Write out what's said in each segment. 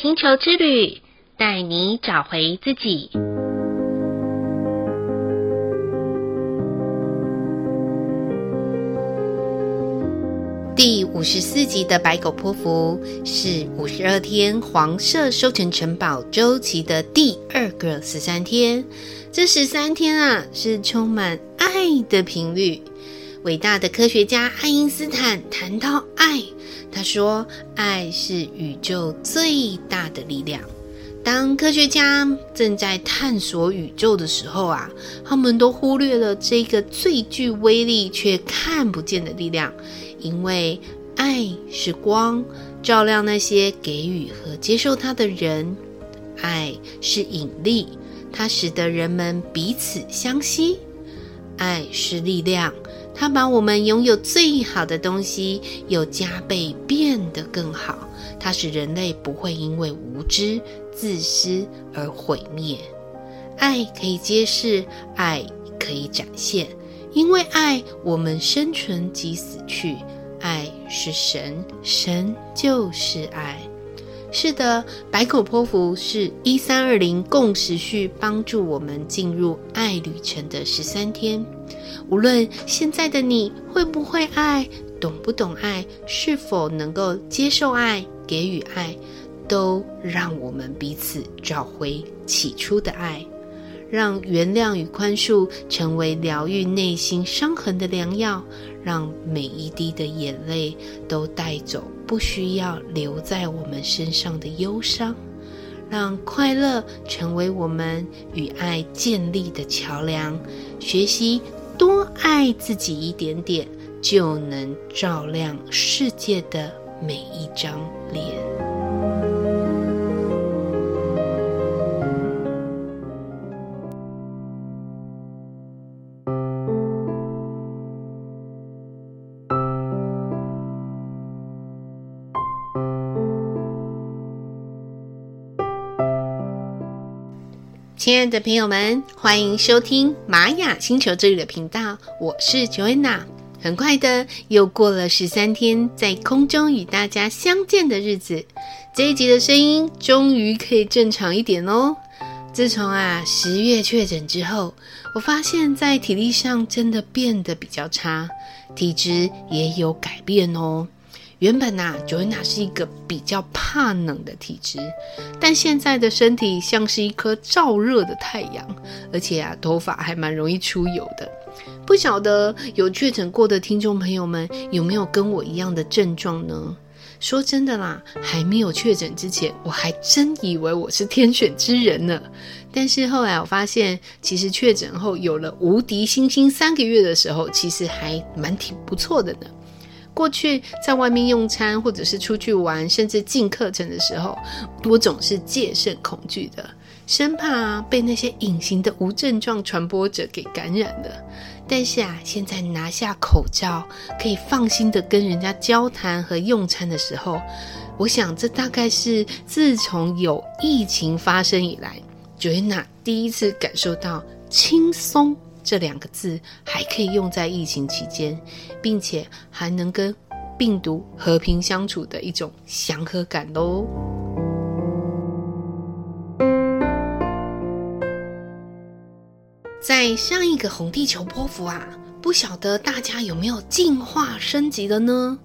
星球之旅，带你找回自己。第五十四集的白狗泼妇是五十二天黄色收成城堡周期的第二个十三天。这十三天啊，是充满爱的频率。伟大的科学家爱因斯坦谈到爱，他说：“爱是宇宙最大的力量。”当科学家正在探索宇宙的时候啊，他们都忽略了这个最具威力却看不见的力量，因为爱是光，照亮那些给予和接受它的人；爱是引力，它使得人们彼此相吸；爱是力量。它把我们拥有最好的东西又加倍变得更好。它使人类不会因为无知、自私而毁灭。爱可以揭示，爱可以展现。因为爱，我们生存及死去。爱是神，神就是爱。是的，白狗波符是一三二零共识序，帮助我们进入爱旅程的十三天。无论现在的你会不会爱，懂不懂爱，是否能够接受爱、给予爱，都让我们彼此找回起初的爱，让原谅与宽恕成为疗愈内心伤痕的良药，让每一滴的眼泪都带走不需要留在我们身上的忧伤，让快乐成为我们与爱建立的桥梁，学习。多爱自己一点点，就能照亮世界的每一张脸。亲爱的朋友们，欢迎收听玛雅星球之旅的频道，我是 Joanna。很快的，又过了十三天在空中与大家相见的日子，这一集的声音终于可以正常一点哦。自从啊十月确诊之后，我发现在体力上真的变得比较差，体质也有改变哦。原本呐、啊，Joanna 是一个比较怕冷的体质，但现在的身体像是一颗燥热的太阳，而且啊，头发还蛮容易出油的。不晓得有确诊过的听众朋友们有没有跟我一样的症状呢？说真的啦，还没有确诊之前，我还真以为我是天选之人呢。但是后来我发现，其实确诊后有了无敌星星三个月的时候，其实还蛮挺不错的呢。过去在外面用餐，或者是出去玩，甚至进课程的时候，我总是戒慎恐惧的，生怕被那些隐形的无症状传播者给感染了。但是啊，现在拿下口罩，可以放心的跟人家交谈和用餐的时候，我想这大概是自从有疫情发生以来，Joanna 第一次感受到轻松。这两个字还可以用在疫情期间，并且还能跟病毒和平相处的一种祥和感喽。在上一个红地球波幅啊，不晓得大家有没有进化升级了呢？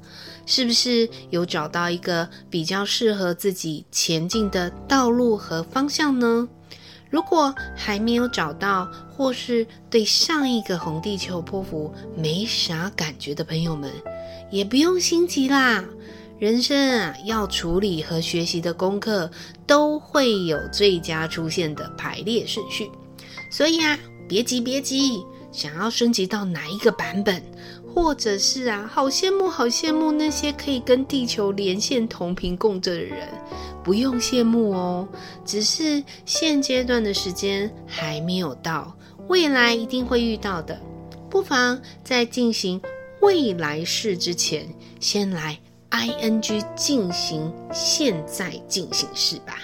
是不是有找到一个比较适合自己前进的道路和方向呢？如果还没有找到，或是对上一个红地球波幅没啥感觉的朋友们，也不用心急啦。人生啊，要处理和学习的功课，都会有最佳出现的排列顺序。所以啊，别急别急，想要升级到哪一个版本？或者是啊，好羡慕，好羡慕那些可以跟地球连线、同频共振的人。不用羡慕哦，只是现阶段的时间还没有到，未来一定会遇到的。不妨在进行未来式之前，先来 ing 进行现在进行式吧。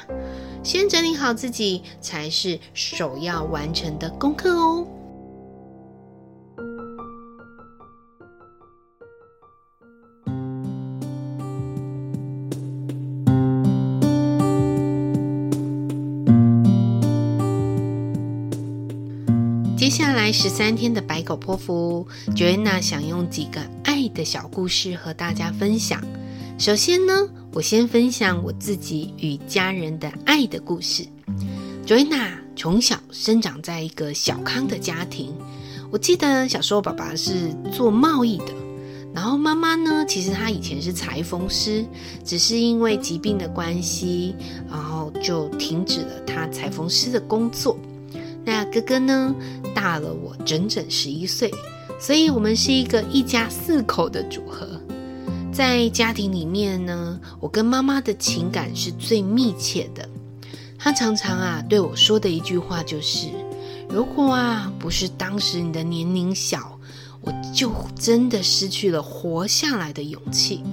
先整理好自己，才是首要完成的功课哦。下来十三天的白狗波符，Joanna 想用几个爱的小故事和大家分享。首先呢，我先分享我自己与家人的爱的故事。Joanna 从小生长在一个小康的家庭，我记得小时候爸爸是做贸易的。然后妈妈呢，其实她以前是裁缝师，只是因为疾病的关系，然后就停止了她裁缝师的工作。那哥哥呢，大了我整整十一岁，所以我们是一个一家四口的组合。在家庭里面呢，我跟妈妈的情感是最密切的。她常常啊对我说的一句话就是：“如果啊不是当时你的年龄小。”我就真的失去了活下来的勇气。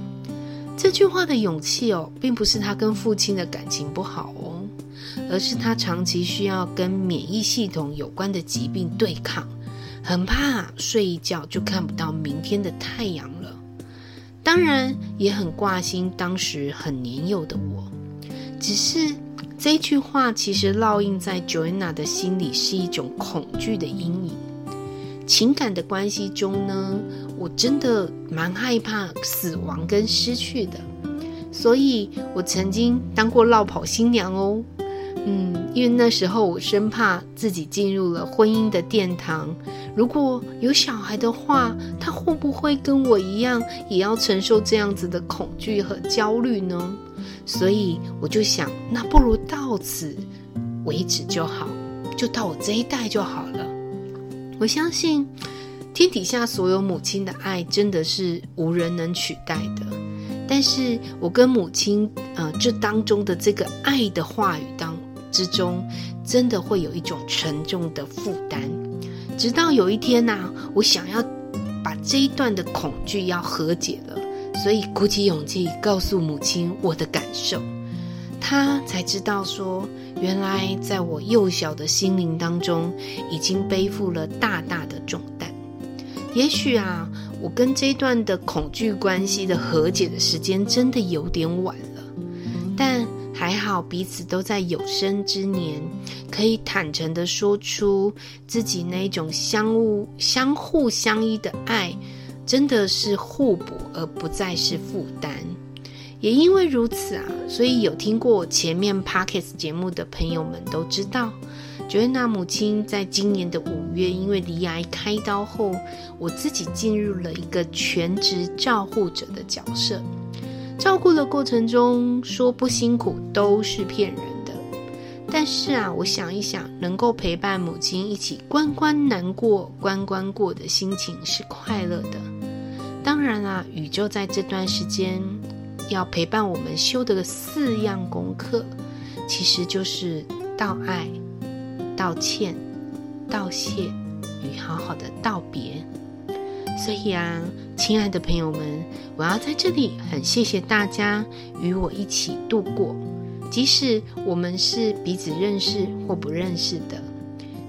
这句话的勇气哦，并不是他跟父亲的感情不好哦，而是他长期需要跟免疫系统有关的疾病对抗，很怕睡一觉就看不到明天的太阳了。当然，也很挂心当时很年幼的我。只是这句话其实烙印在 Joanna 的心里，是一种恐惧的阴影。情感的关系中呢，我真的蛮害怕死亡跟失去的，所以我曾经当过落跑新娘哦。嗯，因为那时候我生怕自己进入了婚姻的殿堂，如果有小孩的话，他会不会跟我一样，也要承受这样子的恐惧和焦虑呢？所以我就想，那不如到此为止就好，就到我这一代就好了。我相信天底下所有母亲的爱真的是无人能取代的，但是我跟母亲，呃，这当中的这个爱的话语当之中，真的会有一种沉重的负担。直到有一天呐、我想要把这一段的恐惧要和解了，所以鼓起勇气告诉母亲我的感受，她才知道说。原来，在我幼小的心灵当中，已经背负了大大的重担。也许啊，我跟这段的恐惧关系的和解的时间真的有点晚了。但彼此都在有生之年，可以坦诚地说出自己那种相互相互相依的爱，真的是互补，而不再是负担。也因为如此啊，所以有听过我前面 Podcast 节目的朋友们都知道，Joanna 母亲在今年的五月因为罹癌开刀后，我自己进入了一个全职照护者的角色。照顾的过程中，说不辛苦都是骗人的。但是啊，我想一想，能够陪伴母亲一起关关难过关关过的心情是快乐的。当然啦，宇宙在这段时间。要陪伴我们修的四样功课，其实就是道爱、道歉、道谢与好好的道别。所以啊，亲爱的朋友们，我要在这里很谢谢大家与我一起度过，即使我们是彼此认识或不认识的，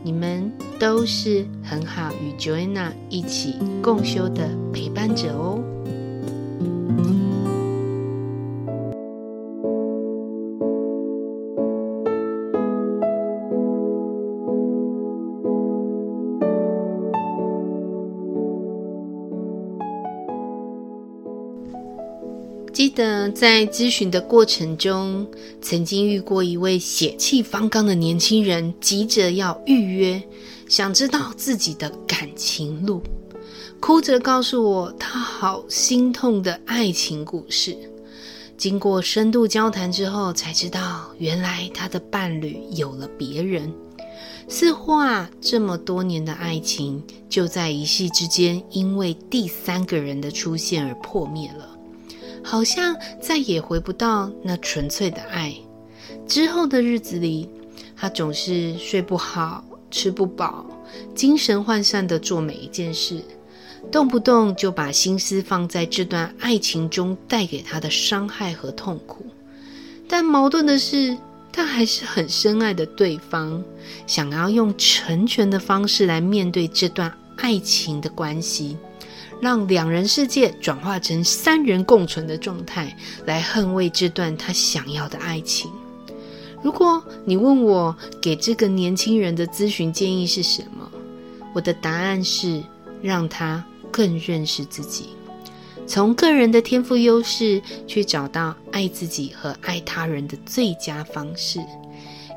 你们都是很好与 Joanna 一起共修的陪伴者哦。记得在咨询的过程中，曾经遇过一位血气方刚的年轻人，急着要预约，想知道自己的感情路，哭着告诉我他好心痛的爱情故事。经过深度交谈之后，才知道原来他的伴侣有了别人，似乎啊，这么多年的爱情就在一夕之间，因为第三个人的出现而破灭了。好像再也回不到那纯粹的爱。之后的日子里，他总是睡不好、吃不饱、精神涣散地做每一件事，动不动就把心思放在这段爱情中带给他的伤害和痛苦。但矛盾的是，他还是很深爱的对方，想要用成全的方式来面对这段爱情的关系。让两人世界转化成三人共存的状态，来捍卫这段他想要的爱情。如果你问我给这个年轻人的咨询建议是什么？我的答案是让他更认识自己，从个人的天赋优势去找到爱自己和爱他人的最佳方式，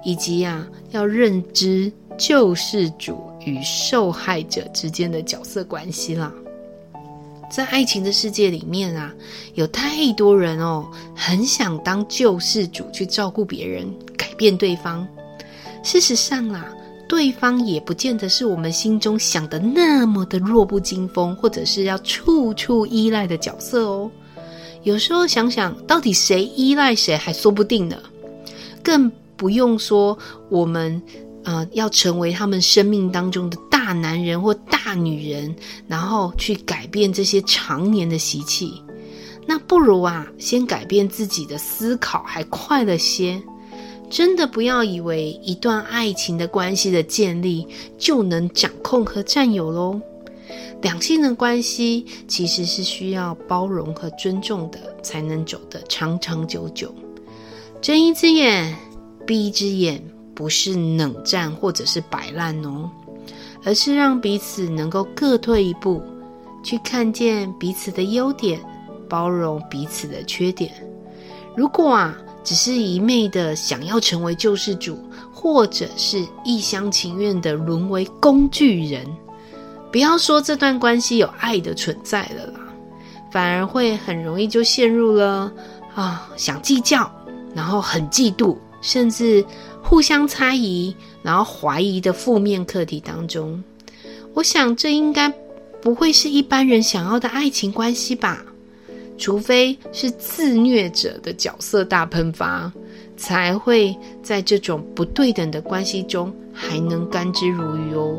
以及啊，要认知救世主与受害者之间的角色关系啦。在爱情的世界里面啊，有太多人哦，很想当救世主去照顾别人，改变对方。事实上啊，对方也不见得是我们心中想的那么的弱不禁风，或者是要处处依赖的角色哦。有时候想想，到底谁依赖谁还说不定呢。更不用说我们。呃，要成为他们生命当中的大男人或大女人，然后去改变这些常年的习气，那不如啊，先改变自己的思考还快了些。真的不要以为一段爱情的关系的建立就能掌控和占有喽。两性的关系其实是需要包容和尊重的，才能走得长长久久。睁一只眼，闭一只眼。不是冷战或者是摆烂哦，而是让彼此能够各退一步，去看见彼此的优点，包容彼此的缺点。如果啊，只是一昧的想要成为救世主，或者是一厢情愿的沦为工具人，不要说这段关系有爱的存在了啦，反而会很容易就陷入了啊，想计较，然后很嫉妒，甚至。互相猜疑，然后怀疑的负面课题当中，我想这应该不会是一般人想要的爱情关系吧？除非是自虐者的角色大喷发，才会在这种不对等的关系中还能甘之如饴哦。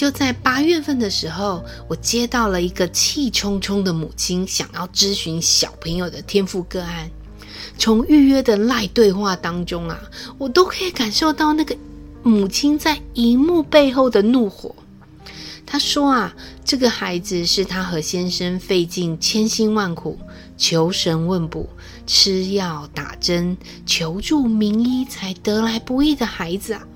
就在八月份的时候，我接到了一个气冲冲的母亲想要咨询小朋友的天赋个案。从预约的赖对话当中啊，我都可以感受到那个母亲在荧幕背后的怒火。她说啊，这个孩子是她和先生费尽千辛万苦，求神问卜、吃药打针、求助名医才得来不易的孩子啊。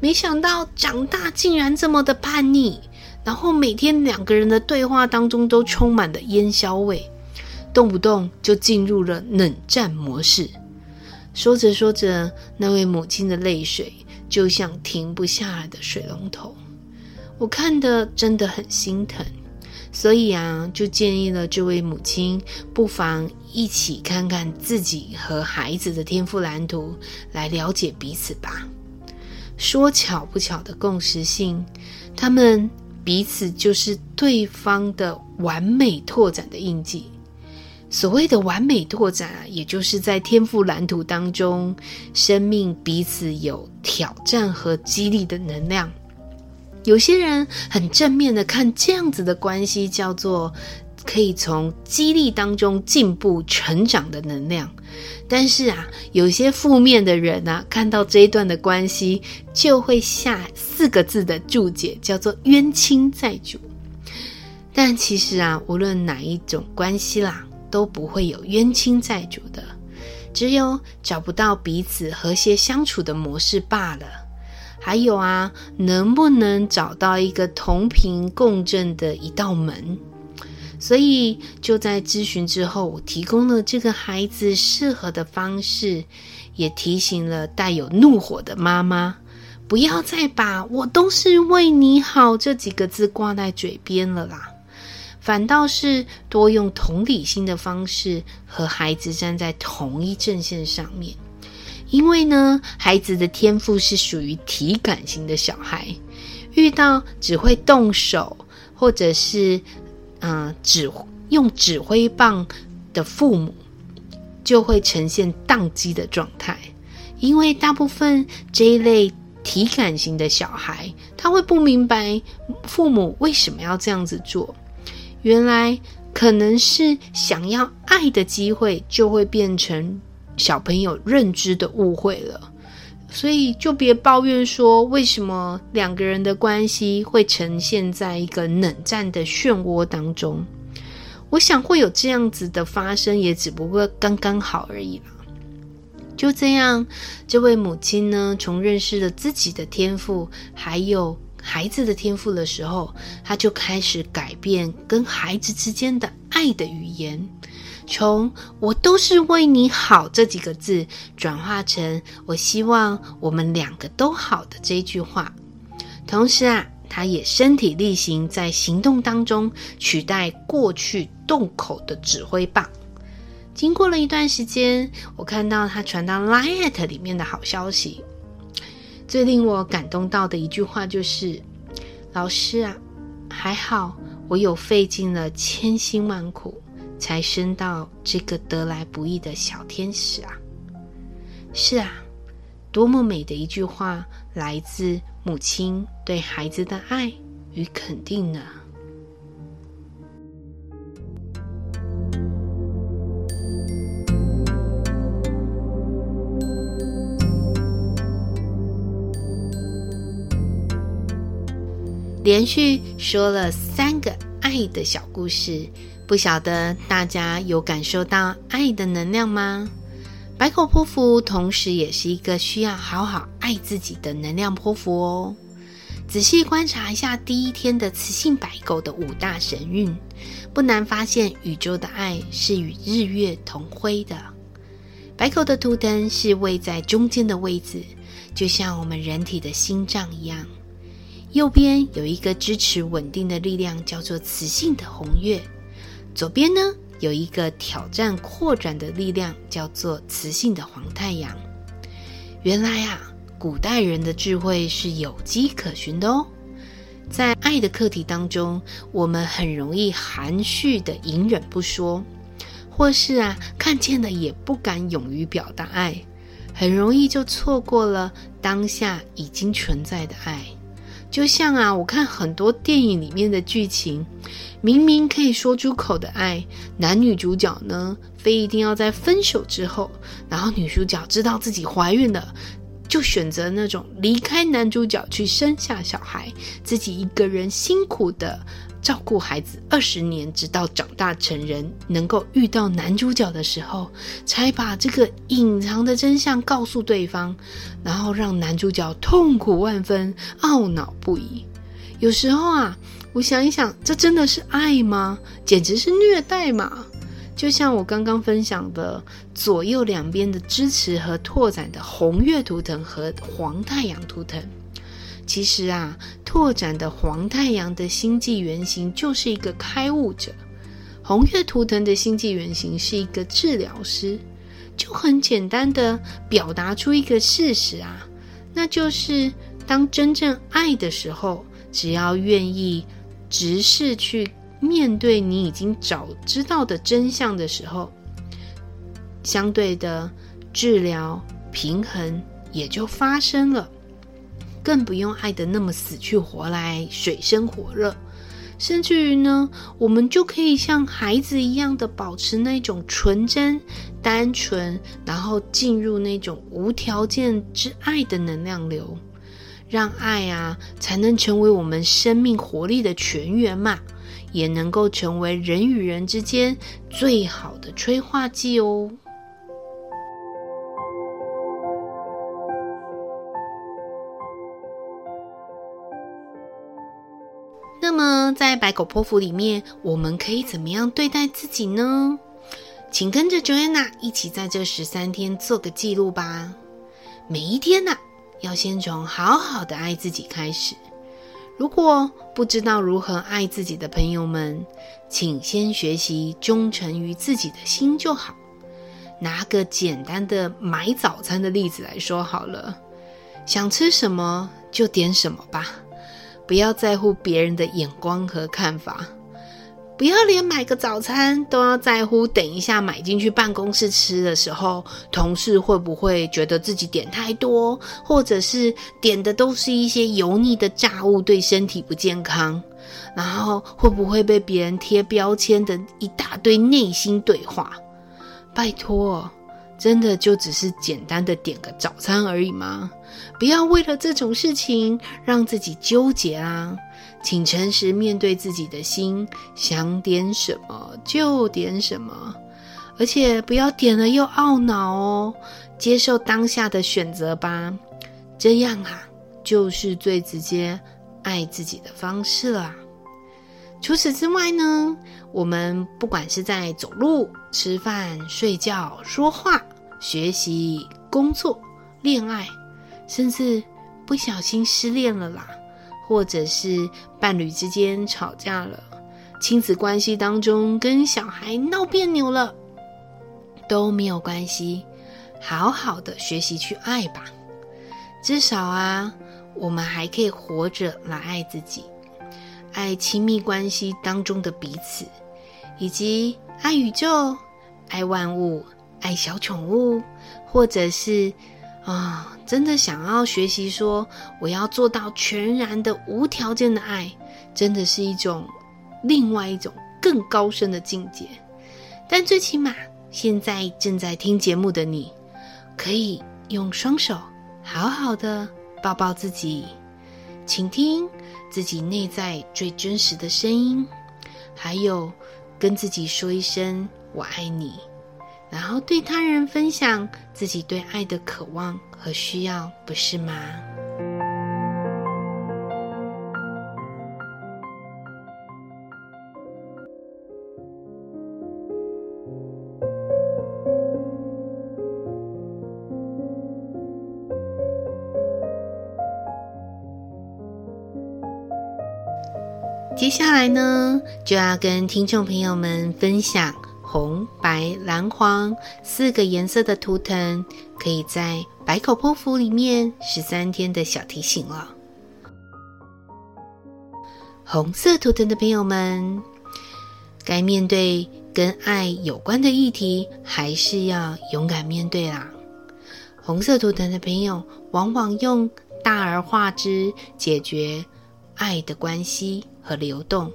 没想到长大竟然这么的叛逆，然后每天两个人的对话当中都充满了烟硝味，动不动就进入了冷战模式。说着说着，那位母亲的泪水就像停不下来的水龙头，我看的真的很心疼，所以啊，就建议了这位母亲不妨一起看看自己和孩子的天赋蓝图，来了解彼此吧。说巧不巧的共识性，他们彼此就是对方的完美拓展的印记。所谓的完美拓展，也就是在天赋蓝图当中，生命彼此有挑战和激励的能量。有些人很正面的看这样子的关系，叫做可以从激励当中进步成长的能量。但是啊，有些负面的人啊，看到这一段的关系，就会下四个字的注解，叫做冤亲债主。但其实啊，无论哪一种关系啦，都不会有冤亲债主的，只有找不到彼此和谐相处的模式罢了。还有啊，能不能找到一个同频共振的一道门？所以就在咨询之后，我提供了这个孩子适合的方式，也提醒了带有怒火的妈妈，不要再把我都是为你好这几个字挂在嘴边了啦，反倒是多用同理心的方式和孩子站在同一阵线上面。因为呢，孩子的天赋是属于体感型的小孩，遇到只会动手或者是。嗯、呃，指用指挥棒的父母就会呈现宕机的状态，因为大部分这一类体感型的小孩，他会不明白父母为什么要这样子做。原来可能是想要爱的机会，就会变成小朋友认知的误会了。所以就别抱怨说为什么两个人的关系会呈现在一个冷战的漩涡当中。我想会有这样子的发生，也只不过刚刚好而已了。就这样，这位母亲呢，从认识了自己的天赋，还有孩子的天赋的时候，她就开始改变跟孩子之间的爱的语言。从“我都是为你好”这几个字，转化成“我希望我们两个都好”的这句话。同时啊，他也身体力行，在行动当中取代过去动口的指挥棒。经过了一段时间，我看到他传到 Line@ 里面的好消息。最令我感动到的一句话就是：“老师啊，还好我有费尽了千辛万苦。”才生到这个得来不易的小天使啊！是啊，多么美的一句话，来自母亲对孩子的爱与肯定呢！连续说了三个爱的小故事。不晓得大家有感受到爱的能量吗？白狗波符同时也是一个需要好好爱自己的能量波符哦。仔细观察一下第一天的雌性白狗的五大神韵，不难发现宇宙的爱是与日月同辉的。白狗的图腾是位在中间的位置，就像我们人体的心脏一样。右边有一个支持稳定的力量，叫做雌性的红月。左边呢，有一个挑战扩展的力量，叫做磁性的黄太阳。原来啊，古代人的智慧是有迹可循的哦。在爱的课题当中，我们很容易含蓄的隐忍不说，或是啊，看见了也不敢勇于表达爱，很容易就错过了当下已经存在的爱。就像啊，我看很多电影里面的剧情，明明可以说出口的爱，男女主角呢，非一定要在分手之后，然后女主角知道自己怀孕了，就选择那种离开男主角去生下小孩，自己一个人辛苦的。照顾孩子二十年，直到长大成人，能够遇到男主角的时候，才把这个隐藏的真相告诉对方，然后让男主角痛苦万分，懊恼不已。有时候啊，我想一想，这真的是爱吗？简直是虐待嘛！就像我刚刚分享的，左右两边的支持和拓展的红月图腾和黄太阳图腾。其实啊，拓展的黄太阳的星际原型就是一个开悟者，红月图腾的星际原型是一个治疗师，就很简单的表达出一个事实啊，那就是当真正爱的时候，只要愿意直视去面对你已经早知道的真相的时候，相对的治疗平衡也就发生了。更不用爱得那么死去活来、水深火热，甚至于呢，我们就可以像孩子一样的保持那种纯真、单纯，然后进入那种无条件之爱的能量流，让爱啊才能成为我们生命活力的泉源嘛，也能够成为人与人之间最好的催化剂哦。在白狗波符里面，我们可以怎么样对待自己呢？请跟着 Joanna 一起在这十三天做个记录吧。每一天呢、啊，要先从好好的爱自己开始。如果不知道如何爱自己的朋友们，请先学习忠诚于自己的心就好。拿个简单的买早餐的例子来说好了，想吃什么就点什么吧。不要在乎别人的眼光和看法，不要连买个早餐都要在乎。等一下买进去办公室吃的时候，同事会不会觉得自己点太多，或者是点的都是一些油腻的炸物，对身体不健康？然后会不会被别人贴标签的一大堆内心对话？拜托，真的就只是简单的点个早餐而已吗？不要为了这种事情让自己纠结啦。请诚实面对自己的心，想点什么就点什么，而且不要点了又懊恼哦。接受当下的选择吧，这样啊，就是最直接爱自己的方式了。除此之外呢，我们不管是在走路、吃饭、睡觉、说话、学习、工作、恋爱，甚至不小心失恋了啦，或者是伴侣之间吵架了，亲子关系当中跟小孩闹别扭了，都没有关系，好好的学习去爱吧。至少啊，我们还可以活着来爱自己。爱亲密关系当中的彼此，以及爱宇宙、爱万物、爱小宠物，或者是啊、真的想要学习说，我要做到全然的无条件的爱，真的是一种另外一种更高深的境界。但最起码，现在正在听节目的你，可以用双手好好的抱抱自己，倾听。自己内在最真实的声音，还有跟自己说一声“我爱你”，然后对他人分享自己对爱的渴望和需要，不是吗？接下来呢，就要跟听众朋友们分享红、白、蓝、黄四个颜色的图腾，可以在百口波符里面十三天的小提醒了。红色图腾的朋友们，该面对跟爱有关的议题，还是要勇敢面对啦。红色图腾的朋友，往往用大而化之解决爱的关系。和流动，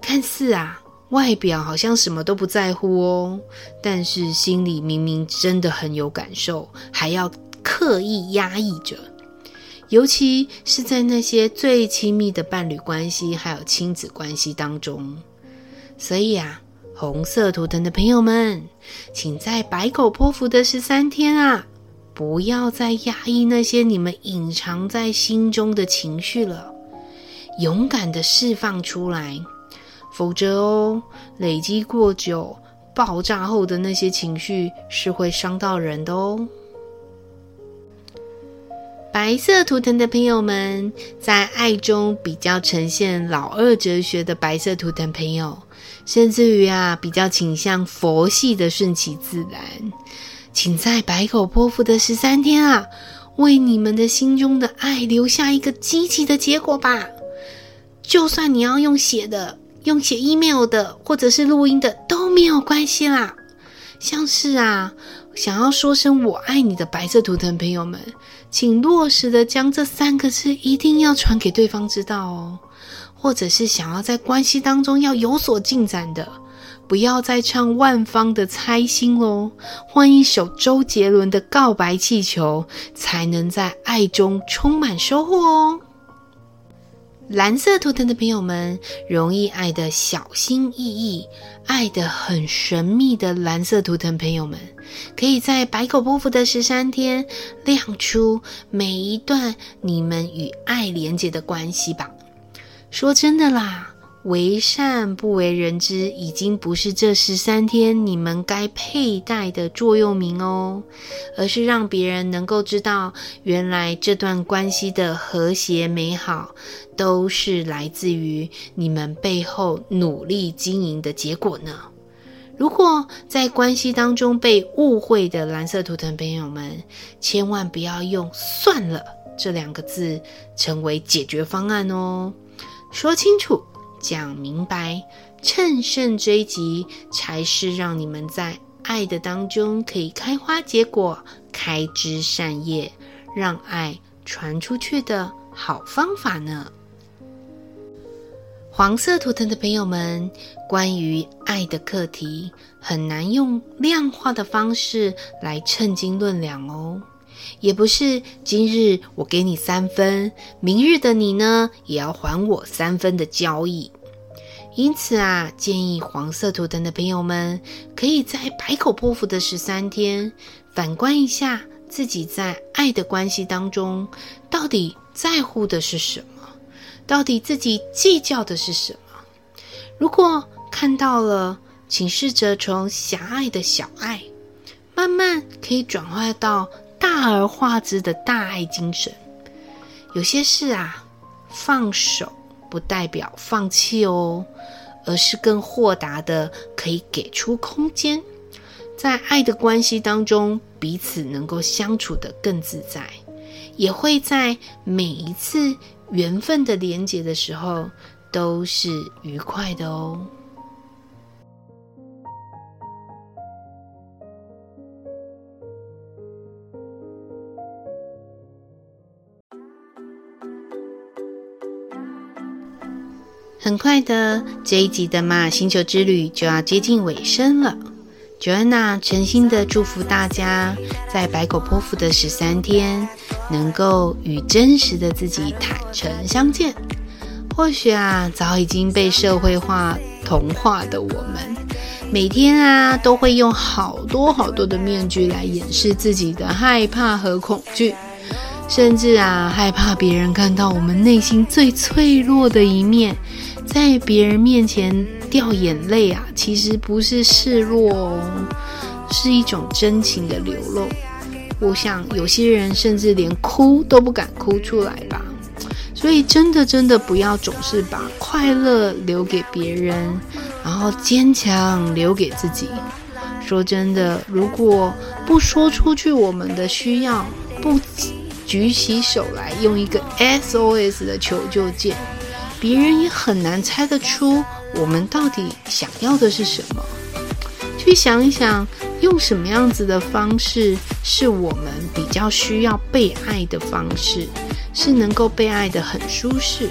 看似啊，外表好像什么都不在乎哦，但是心里明明真的很有感受，还要刻意压抑着，尤其是在那些最亲密的伴侣关系还有亲子关系当中。所以啊，红色图腾的朋友们，请在百口波符的十三天啊，不要再压抑那些你们隐藏在心中的情绪了。勇敢的释放出来，否则哦，累积过久，爆炸后的那些情绪是会伤到人的哦。白色图腾的朋友们，在爱中比较呈现老二哲学的白色图腾朋友，甚至于啊，比较倾向佛系的顺其自然，请在百口泼妇的十三天啊，为你们的心中的爱留下一个积极的结果吧。就算你要用写的、用写 email 的，或者是录音的，都没有关系啦。像是啊，想要说声“我爱你”的白色图腾朋友们，请落实的将这三个字一定要传给对方知道哦。或者是想要在关系当中要有所进展的，不要再唱万芳的猜心喽，换一首周杰伦的告白气球，才能在爱中充满收获哦。蓝色图腾的朋友们，容易爱的小心翼翼、爱的很神秘的蓝色图腾朋友们，可以在百口波符的十三天亮出每一段你们与爱连接的关系吧。说真的啦。为善不为人知，已经不是这十三天你们该佩戴的座右铭哦，而是让别人能够知道，原来这段关系的和谐美好，都是来自于你们背后努力经营的结果呢。如果在关系当中被误会的蓝色图腾朋友们，千万不要用“算了”这两个字成为解决方案哦，说清楚。讲明白，乘胜追击，才是让你们在爱的当中可以开花结果、开枝散叶，让爱传出去的好方法呢。黄色图腾的朋友们，关于爱的课题，很难用量化的方式来称斤论两哦。也不是今日我给你三分，明日的你呢，也要还我三分的交易。因此啊，建议黄色图腾的朋友们，可以在百口破腹的十三天，反观一下自己在爱的关系当中，到底在乎的是什么？到底自己计较的是什么？如果看到了，请试着从狭隘的小爱，慢慢可以转化到大而化之的大爱精神。有些事啊，放手不代表放弃哦，而是更豁达的可以给出空间，在爱的关系当中，彼此能够相处得更自在，也会在每一次缘分的连结的时候，都是愉快的哦。很快的，这一集的玛雅星球之旅就要接近尾声了。Joanna 诚心的祝福大家，在白狗波符的十三天，能够与真实的自己坦诚相见。或许啊，早已经被社会化同化的我们，每天啊，都会用好多好多的面具来掩饰自己的害怕和恐惧，甚至啊，害怕别人看到我们内心最脆弱的一面。在别人面前掉眼泪啊，其实不是示弱哦，是一种真情的流露。我想有些人甚至连哭都不敢哭出来吧。所以真的真的不要总是把快乐留给别人，然后坚强留给自己。说真的，如果不说出去我们的需要，不举起手来用一个 SOS 的求救键。别人也很难猜得出我们到底想要的是什么。去想一想，用什么样子的方式是我们比较需要被爱的方式，是能够被爱的很舒适。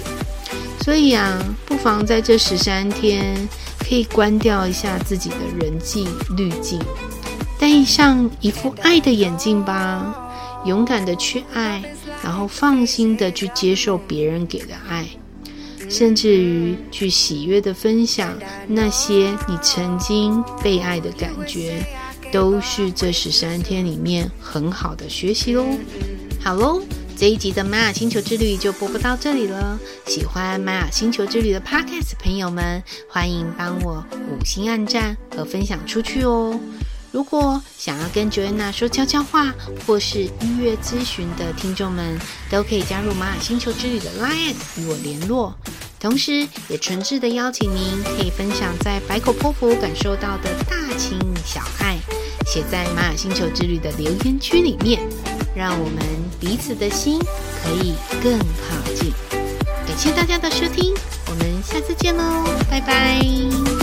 所以啊，不妨在这十三天，可以关掉一下自己的人际滤镜，戴上一副爱的眼镜吧，勇敢的去爱，然后放心的去接受别人给的爱。甚至于去喜悦的分享那些你曾经被爱的感觉，都是这十三天里面很好的学习喽。好喽，这一集的玛雅星球之旅就播播到这里了。喜欢玛雅星球之旅的 Podcast 朋友们，欢迎帮我五星按赞和分享出去哦。如果想要跟 Joanna 说悄悄话，或是预约咨询的听众们，都可以加入玛雅星球之旅的 Line 与我联络。同时，也诚挚的邀请您可以分享在白狗波符感受到的大情小爱，写在玛雅星球之旅的留言区里面，让我们彼此的心可以更靠近。感谢大家的收听，我们下次见喽，拜拜。